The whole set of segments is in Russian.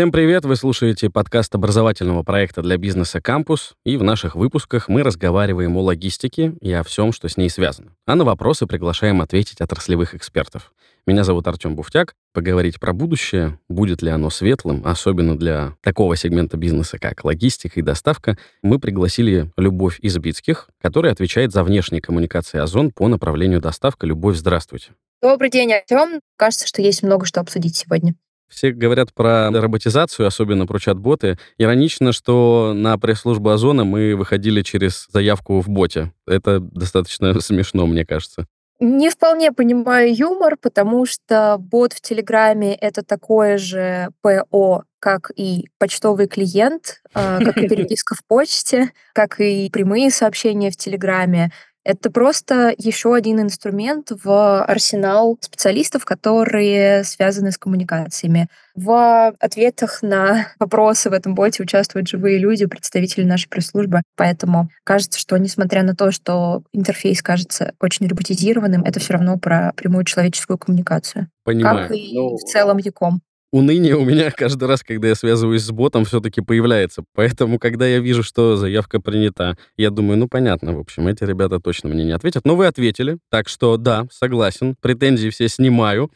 Всем привет! Вы слушаете подкаст образовательного проекта для бизнеса «Кампус», и в наших выпусках мы разговариваем о логистике и о всем, что с ней связано. А на вопросы приглашаем ответить отраслевых экспертов. Меня зовут Артем Буфтяк. Поговорить про будущее, будет ли оно светлым, особенно для такого сегмента бизнеса, как логистика и доставка, мы пригласили Любовь Избицких, которая отвечает за внешние коммуникации Озон по направлению доставка. Любовь, здравствуйте. Добрый день, Артем. Кажется, что есть много что обсудить сегодня. Все говорят про роботизацию, особенно про чат-боты. Иронично, что на пресс-службу Озона мы выходили через заявку в боте. Это достаточно смешно, мне кажется. Не вполне понимаю юмор, потому что бот в Телеграме — это такое же ПО, как и почтовый клиент, а, как и переписка в почте, как и прямые сообщения в Телеграме. Это просто еще один инструмент в арсенал специалистов, которые связаны с коммуникациями. В ответах на вопросы в этом боте участвуют живые люди, представители нашей пресс-службы. Поэтому кажется, что несмотря на то, что интерфейс кажется очень роботизированным, это все равно про прямую человеческую коммуникацию. Понимаю. Как и ну, в целом Яком уныние у меня каждый раз, когда я связываюсь с ботом, все-таки появляется. Поэтому, когда я вижу, что заявка принята, я думаю, ну, понятно, в общем, эти ребята точно мне не ответят. Но вы ответили, так что да, согласен, претензии все снимаю.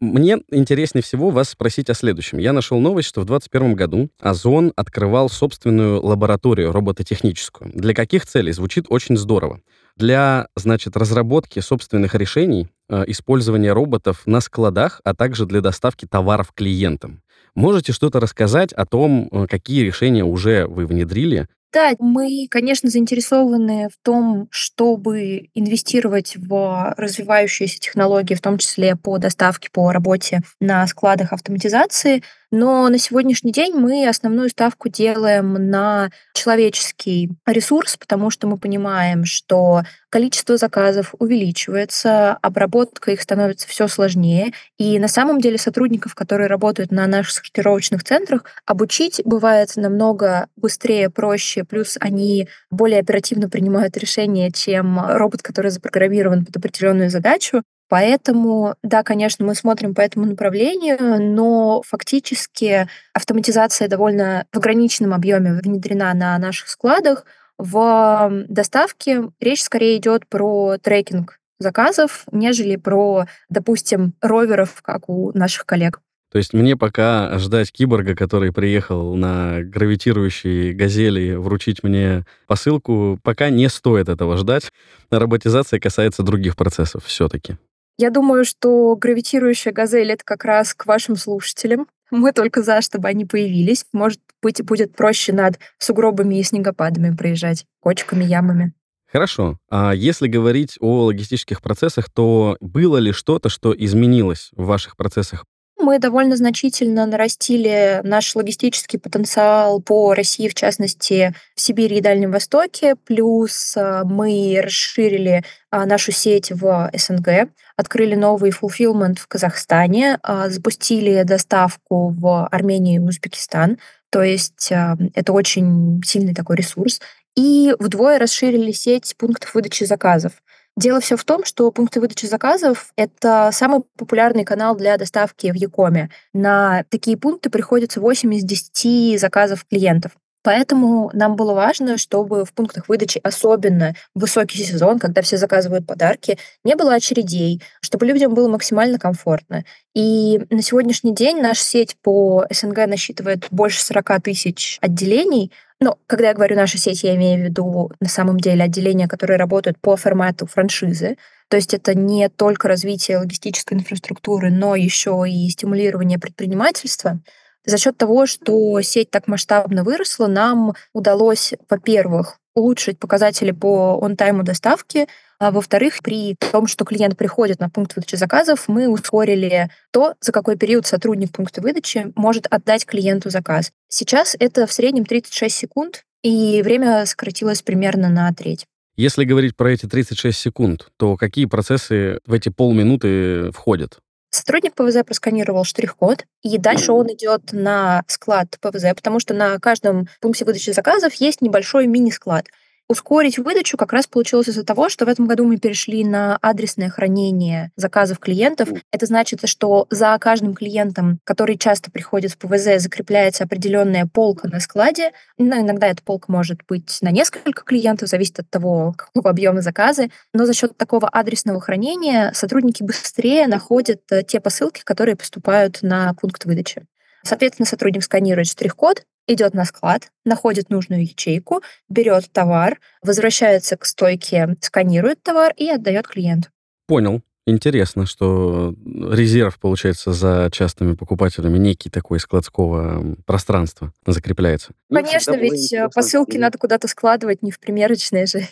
Мне интереснее всего вас спросить о следующем. Я нашел новость, что в 2021 году Озон открывал собственную лабораторию робототехническую. Для каких целей? Звучит очень здорово. Для, значит, разработки собственных решений, использования роботов на складах, а также для доставки товаров клиентам. Можете что-то рассказать о том, э, какие решения уже вы внедрили да, мы, конечно, заинтересованы в том, чтобы инвестировать в развивающиеся технологии, в том числе по доставке, по работе на складах автоматизации. Но на сегодняшний день мы основную ставку делаем на человеческий ресурс, потому что мы понимаем, что количество заказов увеличивается, обработка их становится все сложнее. И на самом деле сотрудников, которые работают на наших сортировочных центрах, обучить бывает намного быстрее, проще, плюс они более оперативно принимают решения, чем робот, который запрограммирован под определенную задачу. Поэтому, да, конечно, мы смотрим по этому направлению, но фактически автоматизация довольно в ограниченном объеме внедрена на наших складах. В доставке речь скорее идет про трекинг заказов, нежели про, допустим, роверов, как у наших коллег. То есть мне пока ждать киборга, который приехал на гравитирующей газели, вручить мне посылку, пока не стоит этого ждать. Роботизация касается других процессов все-таки. Я думаю, что гравитирующая газель — это как раз к вашим слушателям. Мы только за, чтобы они появились. Может быть, будет проще над сугробами и снегопадами проезжать, кочками, ямами. Хорошо. А если говорить о логистических процессах, то было ли что-то, что изменилось в ваших процессах мы довольно значительно нарастили наш логистический потенциал по России, в частности, в Сибири и Дальнем Востоке. Плюс а, мы расширили а, нашу сеть в СНГ, открыли новый fulfillment в Казахстане, а, запустили доставку в Армению и Узбекистан. То есть это очень сильный такой ресурс. И вдвое расширили сеть пунктов выдачи заказов. Дело все в том, что пункты выдачи заказов — это самый популярный канал для доставки в Якоме. На такие пункты приходится 8 из 10 заказов клиентов. Поэтому нам было важно, чтобы в пунктах выдачи, особенно в высокий сезон, когда все заказывают подарки, не было очередей, чтобы людям было максимально комфортно. И на сегодняшний день наша сеть по СНГ насчитывает больше 40 тысяч отделений, но когда я говорю наша сеть, я имею в виду на самом деле отделения, которые работают по формату франшизы. То есть это не только развитие логистической инфраструктуры, но еще и стимулирование предпринимательства. За счет того, что сеть так масштабно выросла, нам удалось, во-первых, улучшить показатели по он-тайму доставки, а во-вторых, при том, что клиент приходит на пункт выдачи заказов, мы ускорили то, за какой период сотрудник пункта выдачи может отдать клиенту заказ. Сейчас это в среднем 36 секунд, и время сократилось примерно на треть. Если говорить про эти 36 секунд, то какие процессы в эти полминуты входят? Сотрудник ПВЗ просканировал штрих-код, и дальше он идет на склад ПВЗ, потому что на каждом пункте выдачи заказов есть небольшой мини-склад. Ускорить выдачу как раз получилось из-за того, что в этом году мы перешли на адресное хранение заказов клиентов. Это значит, что за каждым клиентом, который часто приходит в ПВЗ, закрепляется определенная полка на складе. Ну, иногда эта полка может быть на несколько клиентов, зависит от того, какого объема заказы. Но за счет такого адресного хранения сотрудники быстрее находят э, те посылки, которые поступают на пункт выдачи. Соответственно, сотрудник сканирует штрих-код, идет на склад, находит нужную ячейку, берет товар, возвращается к стойке, сканирует товар и отдает клиенту. Понял. Интересно, что резерв, получается, за частыми покупателями некий такой складского пространства закрепляется. Ну, Конечно, ведь э, посылки надо куда-то складывать, не в примерочные же.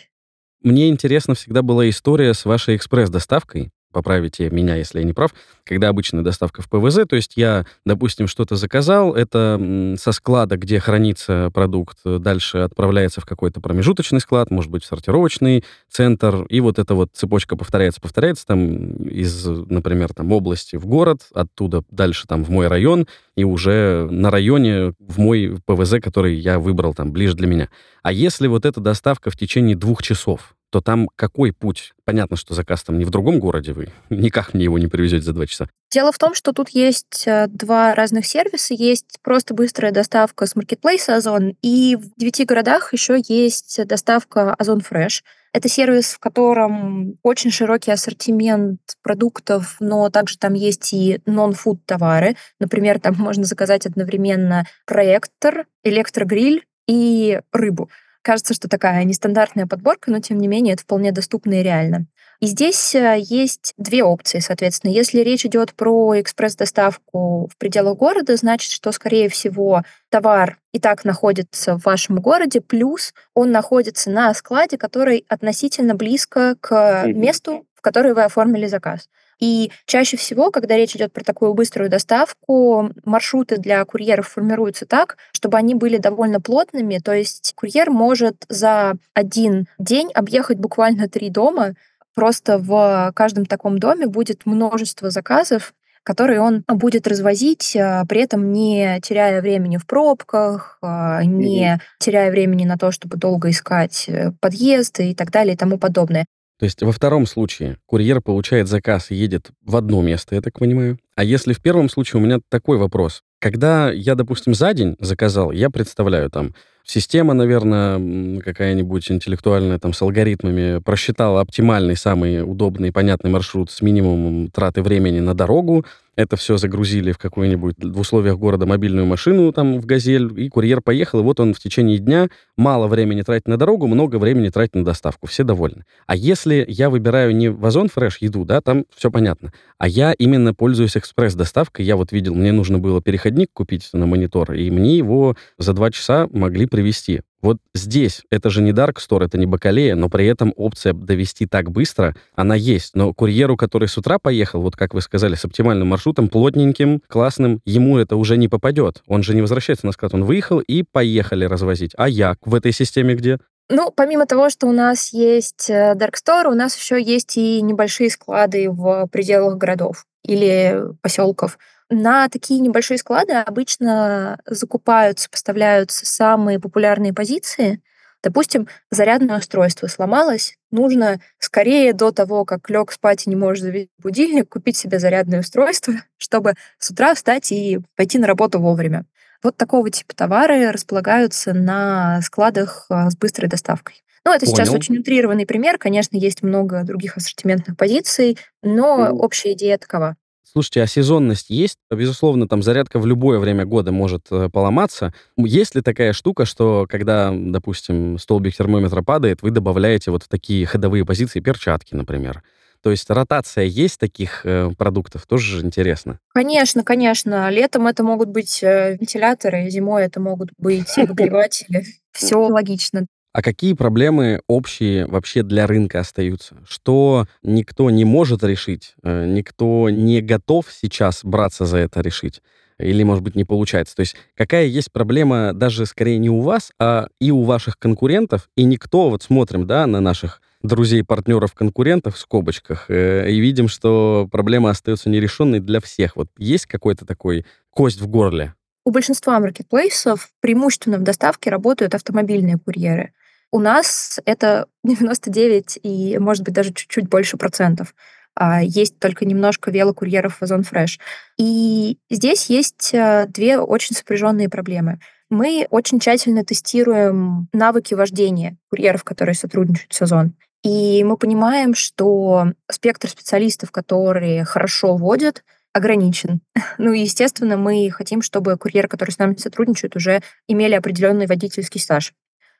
Мне интересна всегда была история с вашей экспресс-доставкой поправите меня, если я не прав, когда обычная доставка в ПВЗ, то есть я, допустим, что-то заказал, это со склада, где хранится продукт, дальше отправляется в какой-то промежуточный склад, может быть, в сортировочный центр, и вот эта вот цепочка повторяется, повторяется там из, например, там области в город, оттуда дальше там в мой район, и уже на районе в мой ПВЗ, который я выбрал там ближе для меня. А если вот эта доставка в течение двух часов, то там какой путь? Понятно, что заказ там не в другом городе, вы никак мне его не привезете за два часа. Дело в том, что тут есть э, два разных сервиса. Есть просто быстрая доставка с маркетплейса Озон, и в девяти городах еще есть доставка Озон Fresh. Это сервис, в котором очень широкий ассортимент продуктов, но также там есть и нон-фуд товары. Например, там можно заказать одновременно проектор, электрогриль и рыбу. Кажется, что такая нестандартная подборка, но тем не менее это вполне доступно и реально. И здесь э, есть две опции, соответственно. Если речь идет про экспресс-доставку в пределах города, значит, что, скорее всего, товар и так находится в вашем городе, плюс он находится на складе, который относительно близко к месту, в которое вы оформили заказ. И чаще всего, когда речь идет про такую быструю доставку, маршруты для курьеров формируются так, чтобы они были довольно плотными. То есть курьер может за один день объехать буквально три дома. Просто в каждом таком доме будет множество заказов, которые он будет развозить, а, при этом не теряя времени в пробках, а, не теряя времени на то, чтобы долго искать э, подъезд и так далее и тому подобное. То есть во втором случае курьер получает заказ и едет в одно место, я так понимаю. А если в первом случае у меня такой вопрос. Когда я, допустим, за день заказал, я представляю там, система, наверное, какая-нибудь интеллектуальная, там, с алгоритмами, просчитала оптимальный, самый удобный, понятный маршрут с минимумом траты времени на дорогу, это все загрузили в какую-нибудь в условиях города мобильную машину там в «Газель», и курьер поехал, и вот он в течение дня мало времени тратит на дорогу, много времени тратит на доставку. Все довольны. А если я выбираю не в Озон Фреш еду, да, там все понятно, а я именно пользуюсь экспресс-доставкой, я вот видел, мне нужно было переходник купить на монитор, и мне его за два часа могли привезти. Вот здесь это же не Dark Store, это не Бакалея, но при этом опция довести так быстро, она есть. Но курьеру, который с утра поехал, вот как вы сказали, с оптимальным маршрутом, плотненьким, классным, ему это уже не попадет. Он же не возвращается на склад, он выехал и поехали развозить. А я в этой системе где? Ну, помимо того, что у нас есть э, Dark Store, у нас еще есть и небольшие склады в пределах городов или поселков. На такие небольшие склады обычно закупаются, поставляются самые популярные позиции. Допустим, зарядное устройство сломалось, нужно скорее до того, как лег спать и не можешь завести будильник, купить себе зарядное устройство, чтобы с утра встать и пойти на работу вовремя. Вот такого типа товары располагаются на складах а, с быстрой доставкой. Ну, это Понял. сейчас очень утрированный пример. Конечно, есть много других ассортиментных позиций, но общая идея такова. Слушайте, а сезонность есть? Безусловно, там зарядка в любое время года может э, поломаться. Есть ли такая штука, что когда, допустим, столбик термометра падает, вы добавляете вот такие ходовые позиции, перчатки, например? То есть ротация есть таких э, продуктов, тоже интересно. Конечно, конечно. Летом это могут быть э, вентиляторы, зимой это могут быть обогреватели. Все логично. А какие проблемы общие вообще для рынка остаются? Что никто не может решить, э, никто не готов сейчас браться за это решить? Или, может быть, не получается? То есть какая есть проблема даже скорее не у вас, а и у ваших конкурентов, и никто, вот смотрим, да, на наших друзей, партнеров, конкурентов в скобочках, э, и видим, что проблема остается нерешенной для всех. Вот есть какой-то такой кость в горле? У большинства маркетплейсов преимущественно в доставке работают автомобильные курьеры. У нас это 99 и, может быть, даже чуть-чуть больше процентов. А есть только немножко велокурьеров в Озон Fresh. И здесь есть э, две очень сопряженные проблемы. Мы очень тщательно тестируем навыки вождения курьеров, которые сотрудничают с Озон. И мы понимаем, что спектр специалистов, которые хорошо водят, ограничен. Ну и, естественно, мы хотим, чтобы курьеры, которые с нами сотрудничают, уже имели определенный водительский стаж.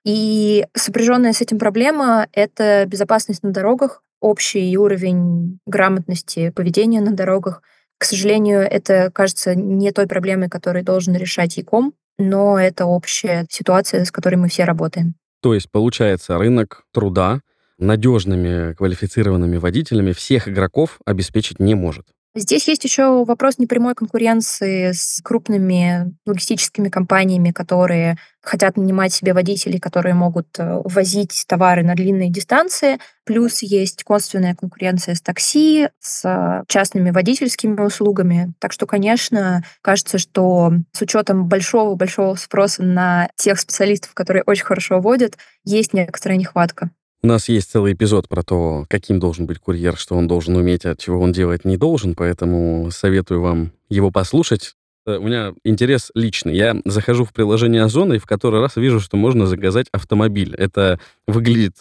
И сопряженная с этим проблема — это безопасность на дорогах, общий уровень грамотности поведения на дорогах. К сожалению, это кажется не той проблемой, которую должен решать ЯКОМ, но это общая ситуация, с которой мы все работаем. То есть, получается, рынок труда надежными квалифицированными водителями всех игроков обеспечить не может. Здесь есть еще вопрос непрямой конкуренции с крупными логистическими компаниями, которые хотят нанимать себе водителей, которые могут э, возить товары на длинные дистанции. Плюс есть косвенная конкуренция с такси, с частными водительскими услугами. Так что, конечно, кажется, что с учетом большого-большого спроса на тех специалистов, которые очень хорошо водят, есть некоторая нехватка. У нас есть целый эпизод про то, каким должен быть курьер, что он должен уметь, а чего он делать не должен, поэтому советую вам его послушать. Э, у меня интерес личный. Я захожу в приложение Озона и в который раз вижу, что можно заказать автомобиль. Это выглядит,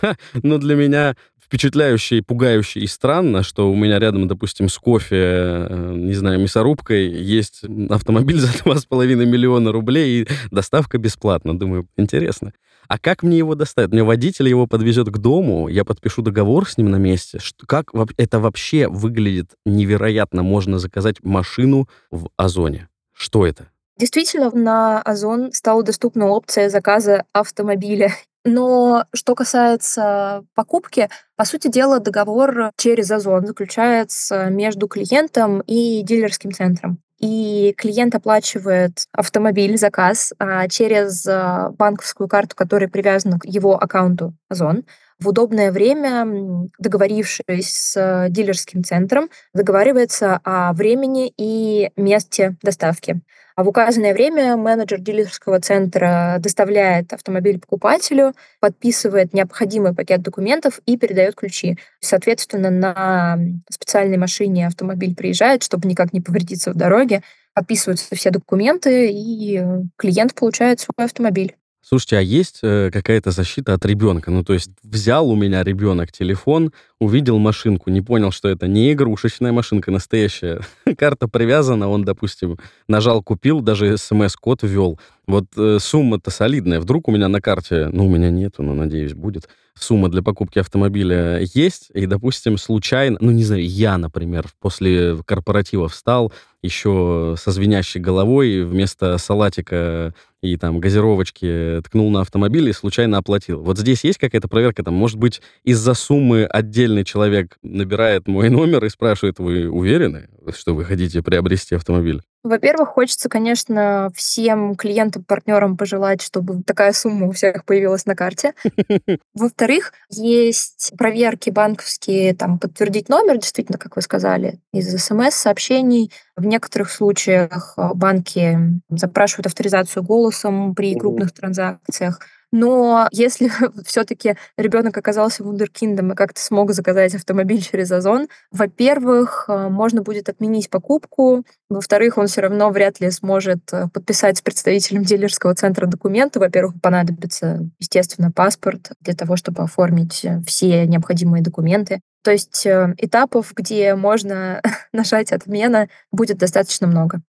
ну, для меня впечатляюще и пугающе и странно, что у меня рядом, допустим, с кофе, э, не знаю, мясорубкой есть автомобиль за 2,5 миллиона рублей и доставка бесплатна. Думаю, интересно. А как мне его доставить? Мне водитель его подвезет к дому, я подпишу договор с ним на месте. Что, как это вообще выглядит невероятно? Можно заказать машину в Озоне. Что это? Действительно, на Озон стала доступна опция заказа автомобиля. Но что касается покупки, по сути дела, договор через Озон заключается между клиентом и дилерским центром и клиент оплачивает автомобиль, заказ а, через а, банковскую карту, которая привязана к его аккаунту Озон. В удобное время, договорившись с дилерским центром, договаривается о времени и месте доставки. А в указанное время менеджер дилерского центра доставляет автомобиль покупателю, подписывает необходимый пакет документов и передает ключи. Соответственно, на специальной машине автомобиль приезжает, чтобы никак не повредиться в дороге, подписываются все документы, и клиент получает свой автомобиль. Слушайте, а есть э, какая-то защита от ребенка? Ну, то есть взял у меня ребенок телефон, увидел машинку, не понял, что это не игрушечная машинка, настоящая. Карта привязана, он, допустим, нажал «купил», даже смс-код ввел. Вот э, сумма-то солидная. Вдруг у меня на карте, ну, у меня нету, но, надеюсь, будет, сумма для покупки автомобиля есть, и, допустим, случайно, ну, не знаю, я, например, после корпоратива встал, еще со звенящей головой вместо салатика и там газировочки ткнул на автомобиль и случайно оплатил. Вот здесь есть какая-то проверка, там, может быть, из-за суммы отдельный человек набирает мой номер и спрашивает, вы уверены, что вы хотите приобрести автомобиль? Во-первых, хочется, конечно, всем клиентам, партнерам пожелать, чтобы такая сумма у всех появилась на карте. Во-вторых, есть проверки банковские, там, подтвердить номер, действительно, как вы сказали, из СМС-сообщений. В некоторых случаях э, банки запрашивают авторизацию голосом при крупных транзакциях. Но если все-таки ребенок оказался вундеркиндом и как-то смог заказать автомобиль через Озон, во-первых, э, можно будет отменить покупку, во-вторых, он все равно вряд ли сможет э, подписать с представителем дилерского центра документы. Во-первых, понадобится, естественно, паспорт для того, чтобы оформить э, все необходимые документы. То есть этапов, где можно нажать отмена, будет достаточно много.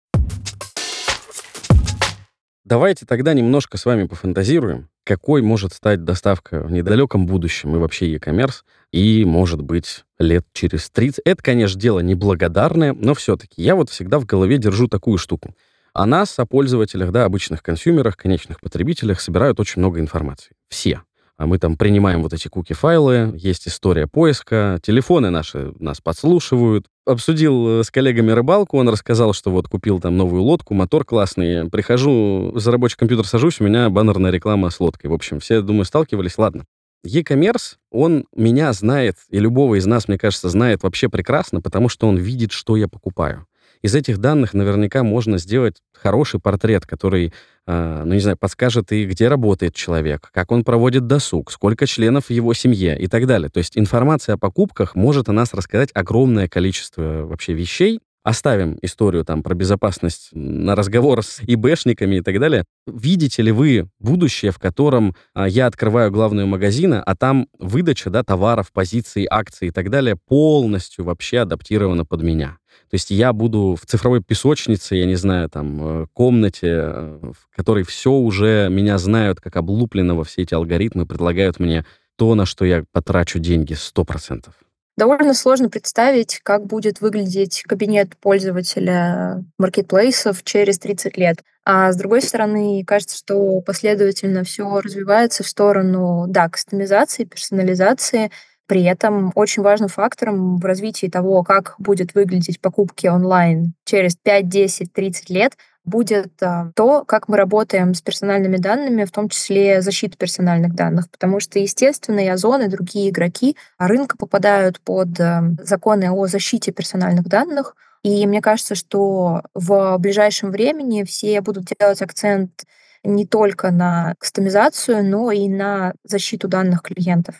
Давайте тогда немножко с вами пофантазируем, какой может стать доставка в недалеком будущем и вообще e-commerce, и, может быть, лет через 30. Это, конечно, дело неблагодарное, но все-таки я вот всегда в голове держу такую штуку. О нас, о пользователях, да, обычных консюмерах, конечных потребителях собирают очень много информации. Все. А мы там принимаем вот эти куки-файлы, есть история поиска, телефоны наши нас подслушивают. Обсудил э, с коллегами рыбалку, он рассказал, что вот купил там новую лодку, мотор классный. Прихожу, за рабочий компьютер сажусь, у меня баннерная реклама с лодкой. В общем, все, думаю, сталкивались, ладно. E-commerce, он меня знает, и любого из нас, мне кажется, знает вообще прекрасно, потому что он видит, что я покупаю. из этих данных наверняка можно сделать хороший портрет, который, ну, не знаю, подскажет и где работает человек, как он проводит досуг, сколько членов в его семье и так далее. То есть информация о покупках может о нас рассказать огромное количество вообще вещей, Оставим историю там про безопасность на разговор с ИБшниками и так далее. Видите ли вы будущее, в котором а, я открываю главную магазина, а там выдача да, товаров, позиций, акций и так далее полностью вообще адаптирована под меня? То есть я буду в цифровой песочнице, я не знаю, там, э, комнате, э, в которой все уже меня знают как облупленного, все эти алгоритмы предлагают мне то, на что я потрачу деньги 100%. Довольно сложно представить, как будет выглядеть кабинет пользователя маркетплейсов через 30 лет. А с другой стороны, кажется, что последовательно все развивается в сторону, да, кастомизации, персонализации. При этом очень важным фактором в развитии того, как будет выглядеть покупки онлайн через 5, 10, 30 лет, будет а, то, как мы работаем с персональными данными, в том числе защита персональных данных, потому что, естественно, и Озон, и другие игроки рынка попадают под а, законы о защите персональных данных, и мне кажется, что в ближайшем времени все будут делать акцент не только на кастомизацию, но и на защиту данных клиентов.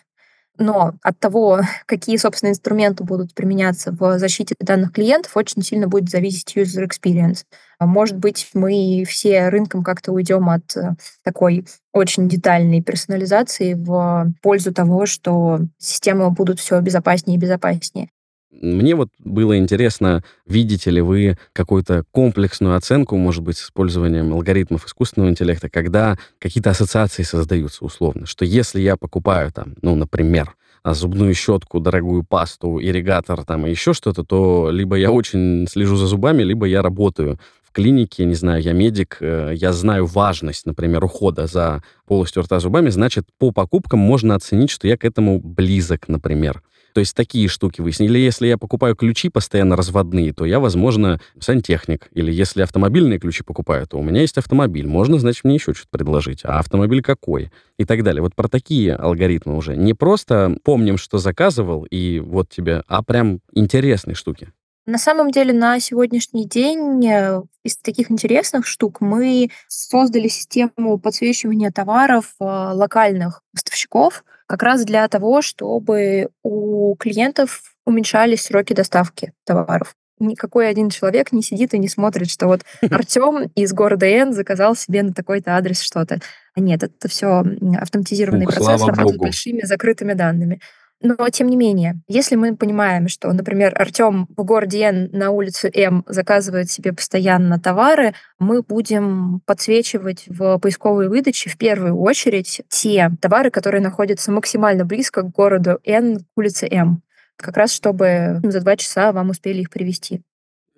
Но от того, какие, собственно, инструменты будут применяться в защите данных клиентов, очень сильно будет зависеть user experience. А может быть, мы все рынком как-то уйдем от э, такой очень детальной персонализации в пользу того, что системы будут все безопаснее и безопаснее. Мне вот было интересно, видите ли вы какую-то комплексную оценку, может быть, с использованием алгоритмов искусственного интеллекта, когда какие-то ассоциации создаются условно, что если я покупаю там, ну, например, а, зубную щетку, дорогую пасту, ирригатор там и еще что-то, то либо я очень слежу за зубами, либо я работаю в клинике, не знаю, я медик, э, я знаю важность, например, ухода за полостью рта зубами, значит, по покупкам можно оценить, что я к этому близок, например. То есть такие штуки выяснили. Если я покупаю ключи постоянно разводные, то я, возможно, сантехник. Или если автомобильные ключи покупаю, то у меня есть автомобиль. Можно, значит, мне еще что-то предложить. А автомобиль какой? И так далее. Вот про такие алгоритмы уже. Не просто помним, что заказывал, и вот тебе, а прям интересные штуки. На самом деле на сегодняшний день э, из таких интересных штук мы создали систему подсвечивания товаров э, локальных поставщиков как раз для того, чтобы у клиентов уменьшались сроки доставки товаров. Никакой один человек не сидит и не смотрит, что вот Артем из города Н заказал себе на такой-то адрес что-то. А нет, это все автоматизированный Ух, процесс работы с большими закрытыми данными. Но, тем не менее, если мы понимаем, что, например, Артем в городе Н на улицу М заказывает себе постоянно товары, мы будем подсвечивать в поисковой выдаче в первую очередь те товары, которые находятся максимально близко к городу Н, к улице М как раз чтобы за два часа вам успели их привезти.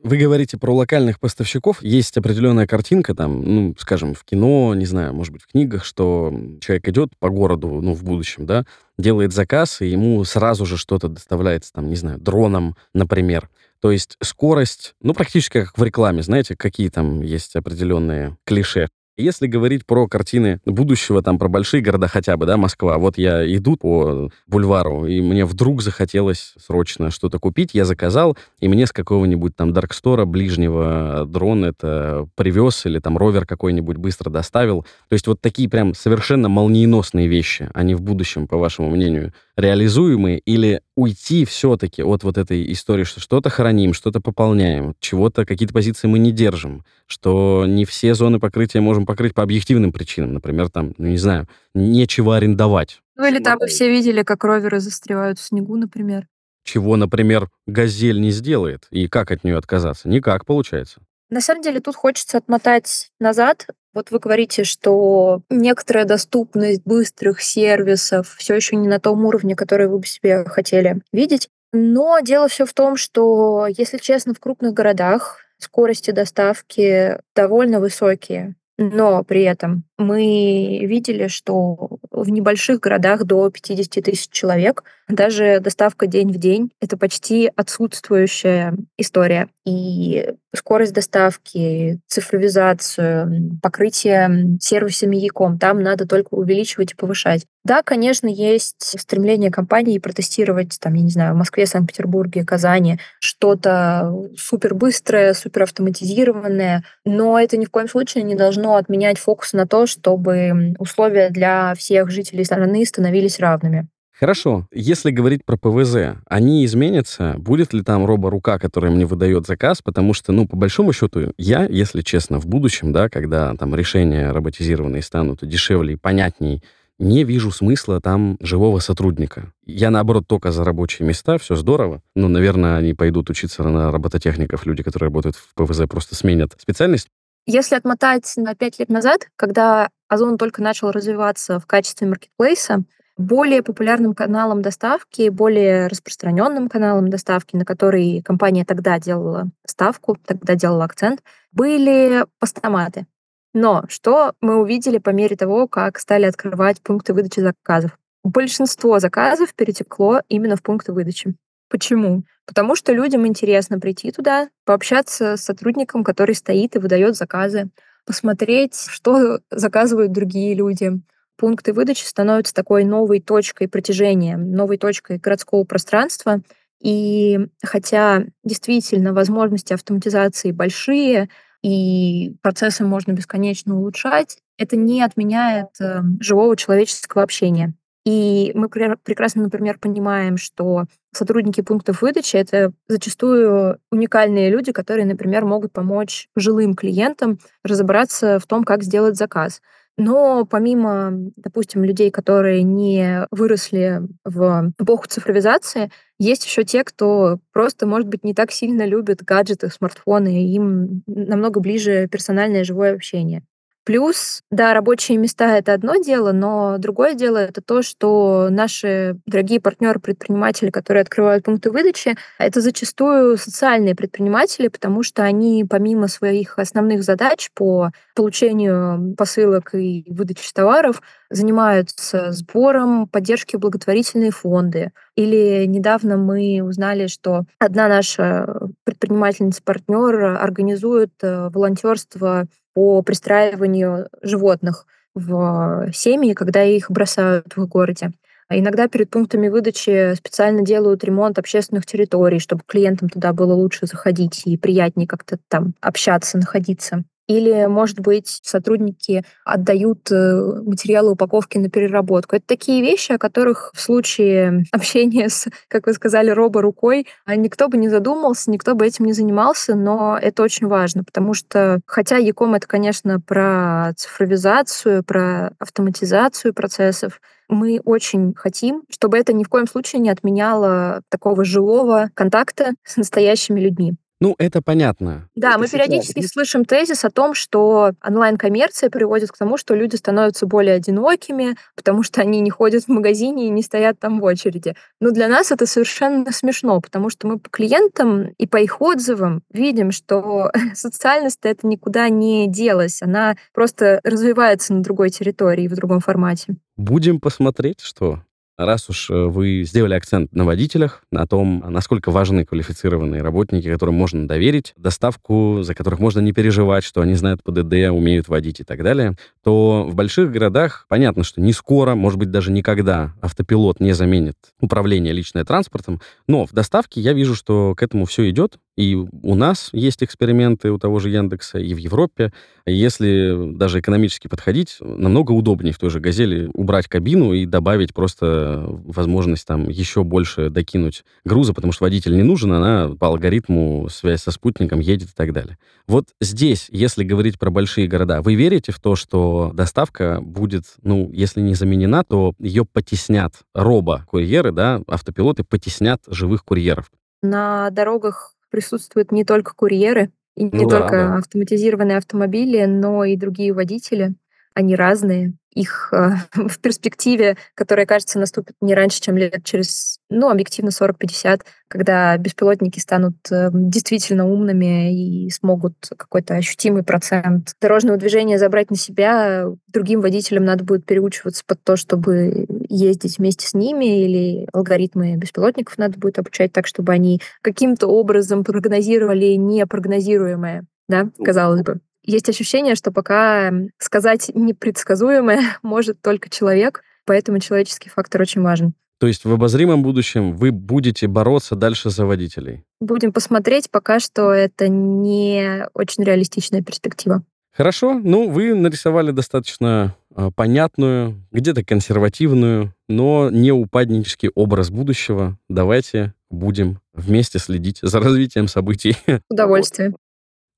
Вы говорите про локальных поставщиков. Есть определенная картинка там, ну, скажем, в кино, не знаю, может быть, в книгах, что человек идет по городу, ну, в будущем, да, делает заказ, и ему сразу же что-то доставляется, там, не знаю, дроном, например. То есть скорость, ну, практически как в рекламе, знаете, какие там есть определенные клише. Если говорить про картины будущего, там, про большие города хотя бы, да, Москва, вот я иду по бульвару, и мне вдруг захотелось срочно что-то купить, я заказал, и мне с какого-нибудь там Даркстора ближнего дрон это привез, или там ровер какой-нибудь быстро доставил. То есть вот такие прям совершенно молниеносные вещи, они в будущем, по вашему мнению, реализуемые, или уйти все-таки от вот этой истории, что что-то храним, что-то пополняем, чего-то, какие-то позиции мы не держим, что не все зоны покрытия можем покрыть по объективным причинам. Например, там, ну, не знаю, нечего арендовать. Ну, или там мы все видели, как роверы застревают в снегу, например. Чего, например, «Газель» не сделает. И как от нее отказаться? Никак, получается. На самом деле тут хочется отмотать назад. Вот вы говорите, что некоторая доступность быстрых сервисов все еще не на том уровне, который вы бы себе хотели видеть. Но дело все в том, что, если честно, в крупных городах скорости доставки довольно высокие, но при этом мы видели, что в небольших городах до 50 тысяч человек даже доставка день в день — это почти отсутствующая история. И скорость доставки, цифровизацию, покрытие сервисами Яком там надо только увеличивать и повышать. Да, конечно, есть стремление компании протестировать, там, я не знаю, в Москве, Санкт-Петербурге, Казани что-то супер быстрое, супер автоматизированное, но это ни в коем случае не должно отменять фокус на то, чтобы условия для всех жителей страны становились равными. Хорошо. Если говорить про ПВЗ, они изменятся? Будет ли там робо-рука, которая мне выдает заказ? Потому что, ну, по большому счету, я, если честно, в будущем, да, когда там решения роботизированные станут дешевле и понятней, не вижу смысла там живого сотрудника. Я, наоборот, только за рабочие места, все здорово. Ну, наверное, они пойдут учиться на робототехников, люди, которые работают в ПВЗ, просто сменят специальность. Если отмотать на пять лет назад, когда Озон только начал развиваться в качестве маркетплейса, более популярным каналом доставки, более распространенным каналом доставки, на который компания тогда делала ставку, тогда делала акцент, были постаматы. Но что мы увидели по мере того, как стали открывать пункты выдачи заказов? Большинство заказов перетекло именно в пункты выдачи. Почему? Потому что людям интересно прийти туда, пообщаться с сотрудником, который стоит и выдает заказы, посмотреть, что заказывают другие люди. Пункты выдачи становятся такой новой точкой протяжения, новой точкой городского пространства. И хотя действительно возможности автоматизации большие, и процессы можно бесконечно улучшать, это не отменяет э, живого человеческого общения. И мы прекрасно, например, понимаем, что сотрудники пунктов выдачи — это зачастую уникальные люди, которые, например, могут помочь жилым клиентам разобраться в том, как сделать заказ. Но помимо, допустим, людей, которые не выросли в эпоху цифровизации, есть еще те, кто просто, может быть, не так сильно любит гаджеты, смартфоны, им намного ближе персональное живое общение. Плюс, да, рабочие места — это одно дело, но другое дело — это то, что наши дорогие партнеры-предприниматели, которые открывают пункты выдачи, это зачастую социальные предприниматели, потому что они помимо своих основных задач по получению посылок и выдаче товаров занимаются сбором поддержки благотворительные фонды. Или недавно мы узнали, что одна наша предпринимательница-партнер организует э, волонтерство по пристраиванию животных в семьи, когда их бросают в городе. А иногда перед пунктами выдачи специально делают ремонт общественных территорий, чтобы клиентам туда было лучше заходить и приятнее как-то там общаться, находиться. Или, может быть, сотрудники отдают э, материалы упаковки на переработку. Это такие вещи, о которых в случае общения с, как вы сказали, робо-рукой а никто бы не задумался, никто бы этим не занимался, но это очень важно, потому что, хотя Яком это, конечно, про цифровизацию, про автоматизацию процессов, мы очень хотим, чтобы это ни в коем случае не отменяло такого живого контакта с настоящими людьми. Ну, это понятно. Да, мы периодически слышим тезис о том, что онлайн-коммерция приводит к тому, что люди становятся более одинокими, потому что они не ходят в магазине и не стоят там в очереди. Но для нас это совершенно смешно, потому что мы по клиентам и по их отзывам видим, что социальность это никуда не делась, она просто развивается на другой территории, в другом формате. Будем посмотреть, что раз уж э, вы сделали акцент на водителях, на том, насколько важны квалифицированные работники, которым можно доверить доставку, за которых можно не переживать, что они знают ПДД, умеют водить и так далее, то в больших городах понятно, что не скоро, может быть, даже никогда автопилот не заменит управление личным транспортом, но в доставке я вижу, что к этому все идет, и у нас есть эксперименты у того же Яндекса, и в Европе. Если даже экономически подходить, намного удобнее в той же «Газели» убрать кабину и добавить просто возможность там еще больше докинуть груза, потому что водитель не нужен, она по алгоритму связь со спутником едет и так далее. Вот здесь, если говорить про большие города, вы верите в то, что доставка будет, ну, если не заменена, то ее потеснят робо-курьеры, да, автопилоты потеснят живых курьеров? На дорогах присутствуют не только курьеры, и не ну, только да. автоматизированные автомобили, но и другие водители. Они разные. Их э, в перспективе, которая, кажется, наступит не раньше, чем лет через, ну, объективно 40-50, когда беспилотники станут э, действительно умными и смогут какой-то ощутимый процент дорожного движения забрать на себя, другим водителям надо будет переучиваться под то, чтобы ездить вместе с ними, или алгоритмы беспилотников надо будет обучать так, чтобы они каким-то образом прогнозировали непрогнозируемое, да, казалось бы. Есть ощущение, что пока сказать непредсказуемое может только человек, поэтому человеческий фактор очень важен. То есть в обозримом будущем вы будете бороться дальше за водителей? Будем посмотреть. Пока что это не очень реалистичная перспектива. Хорошо. Ну, вы нарисовали достаточно э, понятную, где-то консервативную, но не упаднический образ будущего. Давайте будем вместе следить за развитием событий. Удовольствие.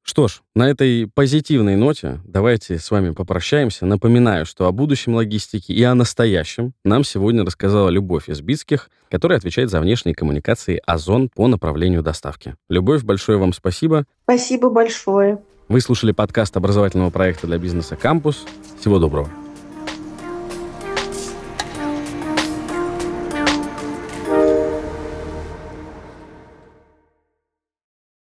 Что ж, на этой позитивной ноте давайте с вами попрощаемся. Напоминаю, что о будущем логистики и о настоящем нам сегодня рассказала Любовь Избицких, которая отвечает за внешние коммуникации Озон по направлению доставки. Любовь, большое вам спасибо. Спасибо большое. Вы слушали подкаст образовательного проекта для бизнеса «Кампус». Всего доброго.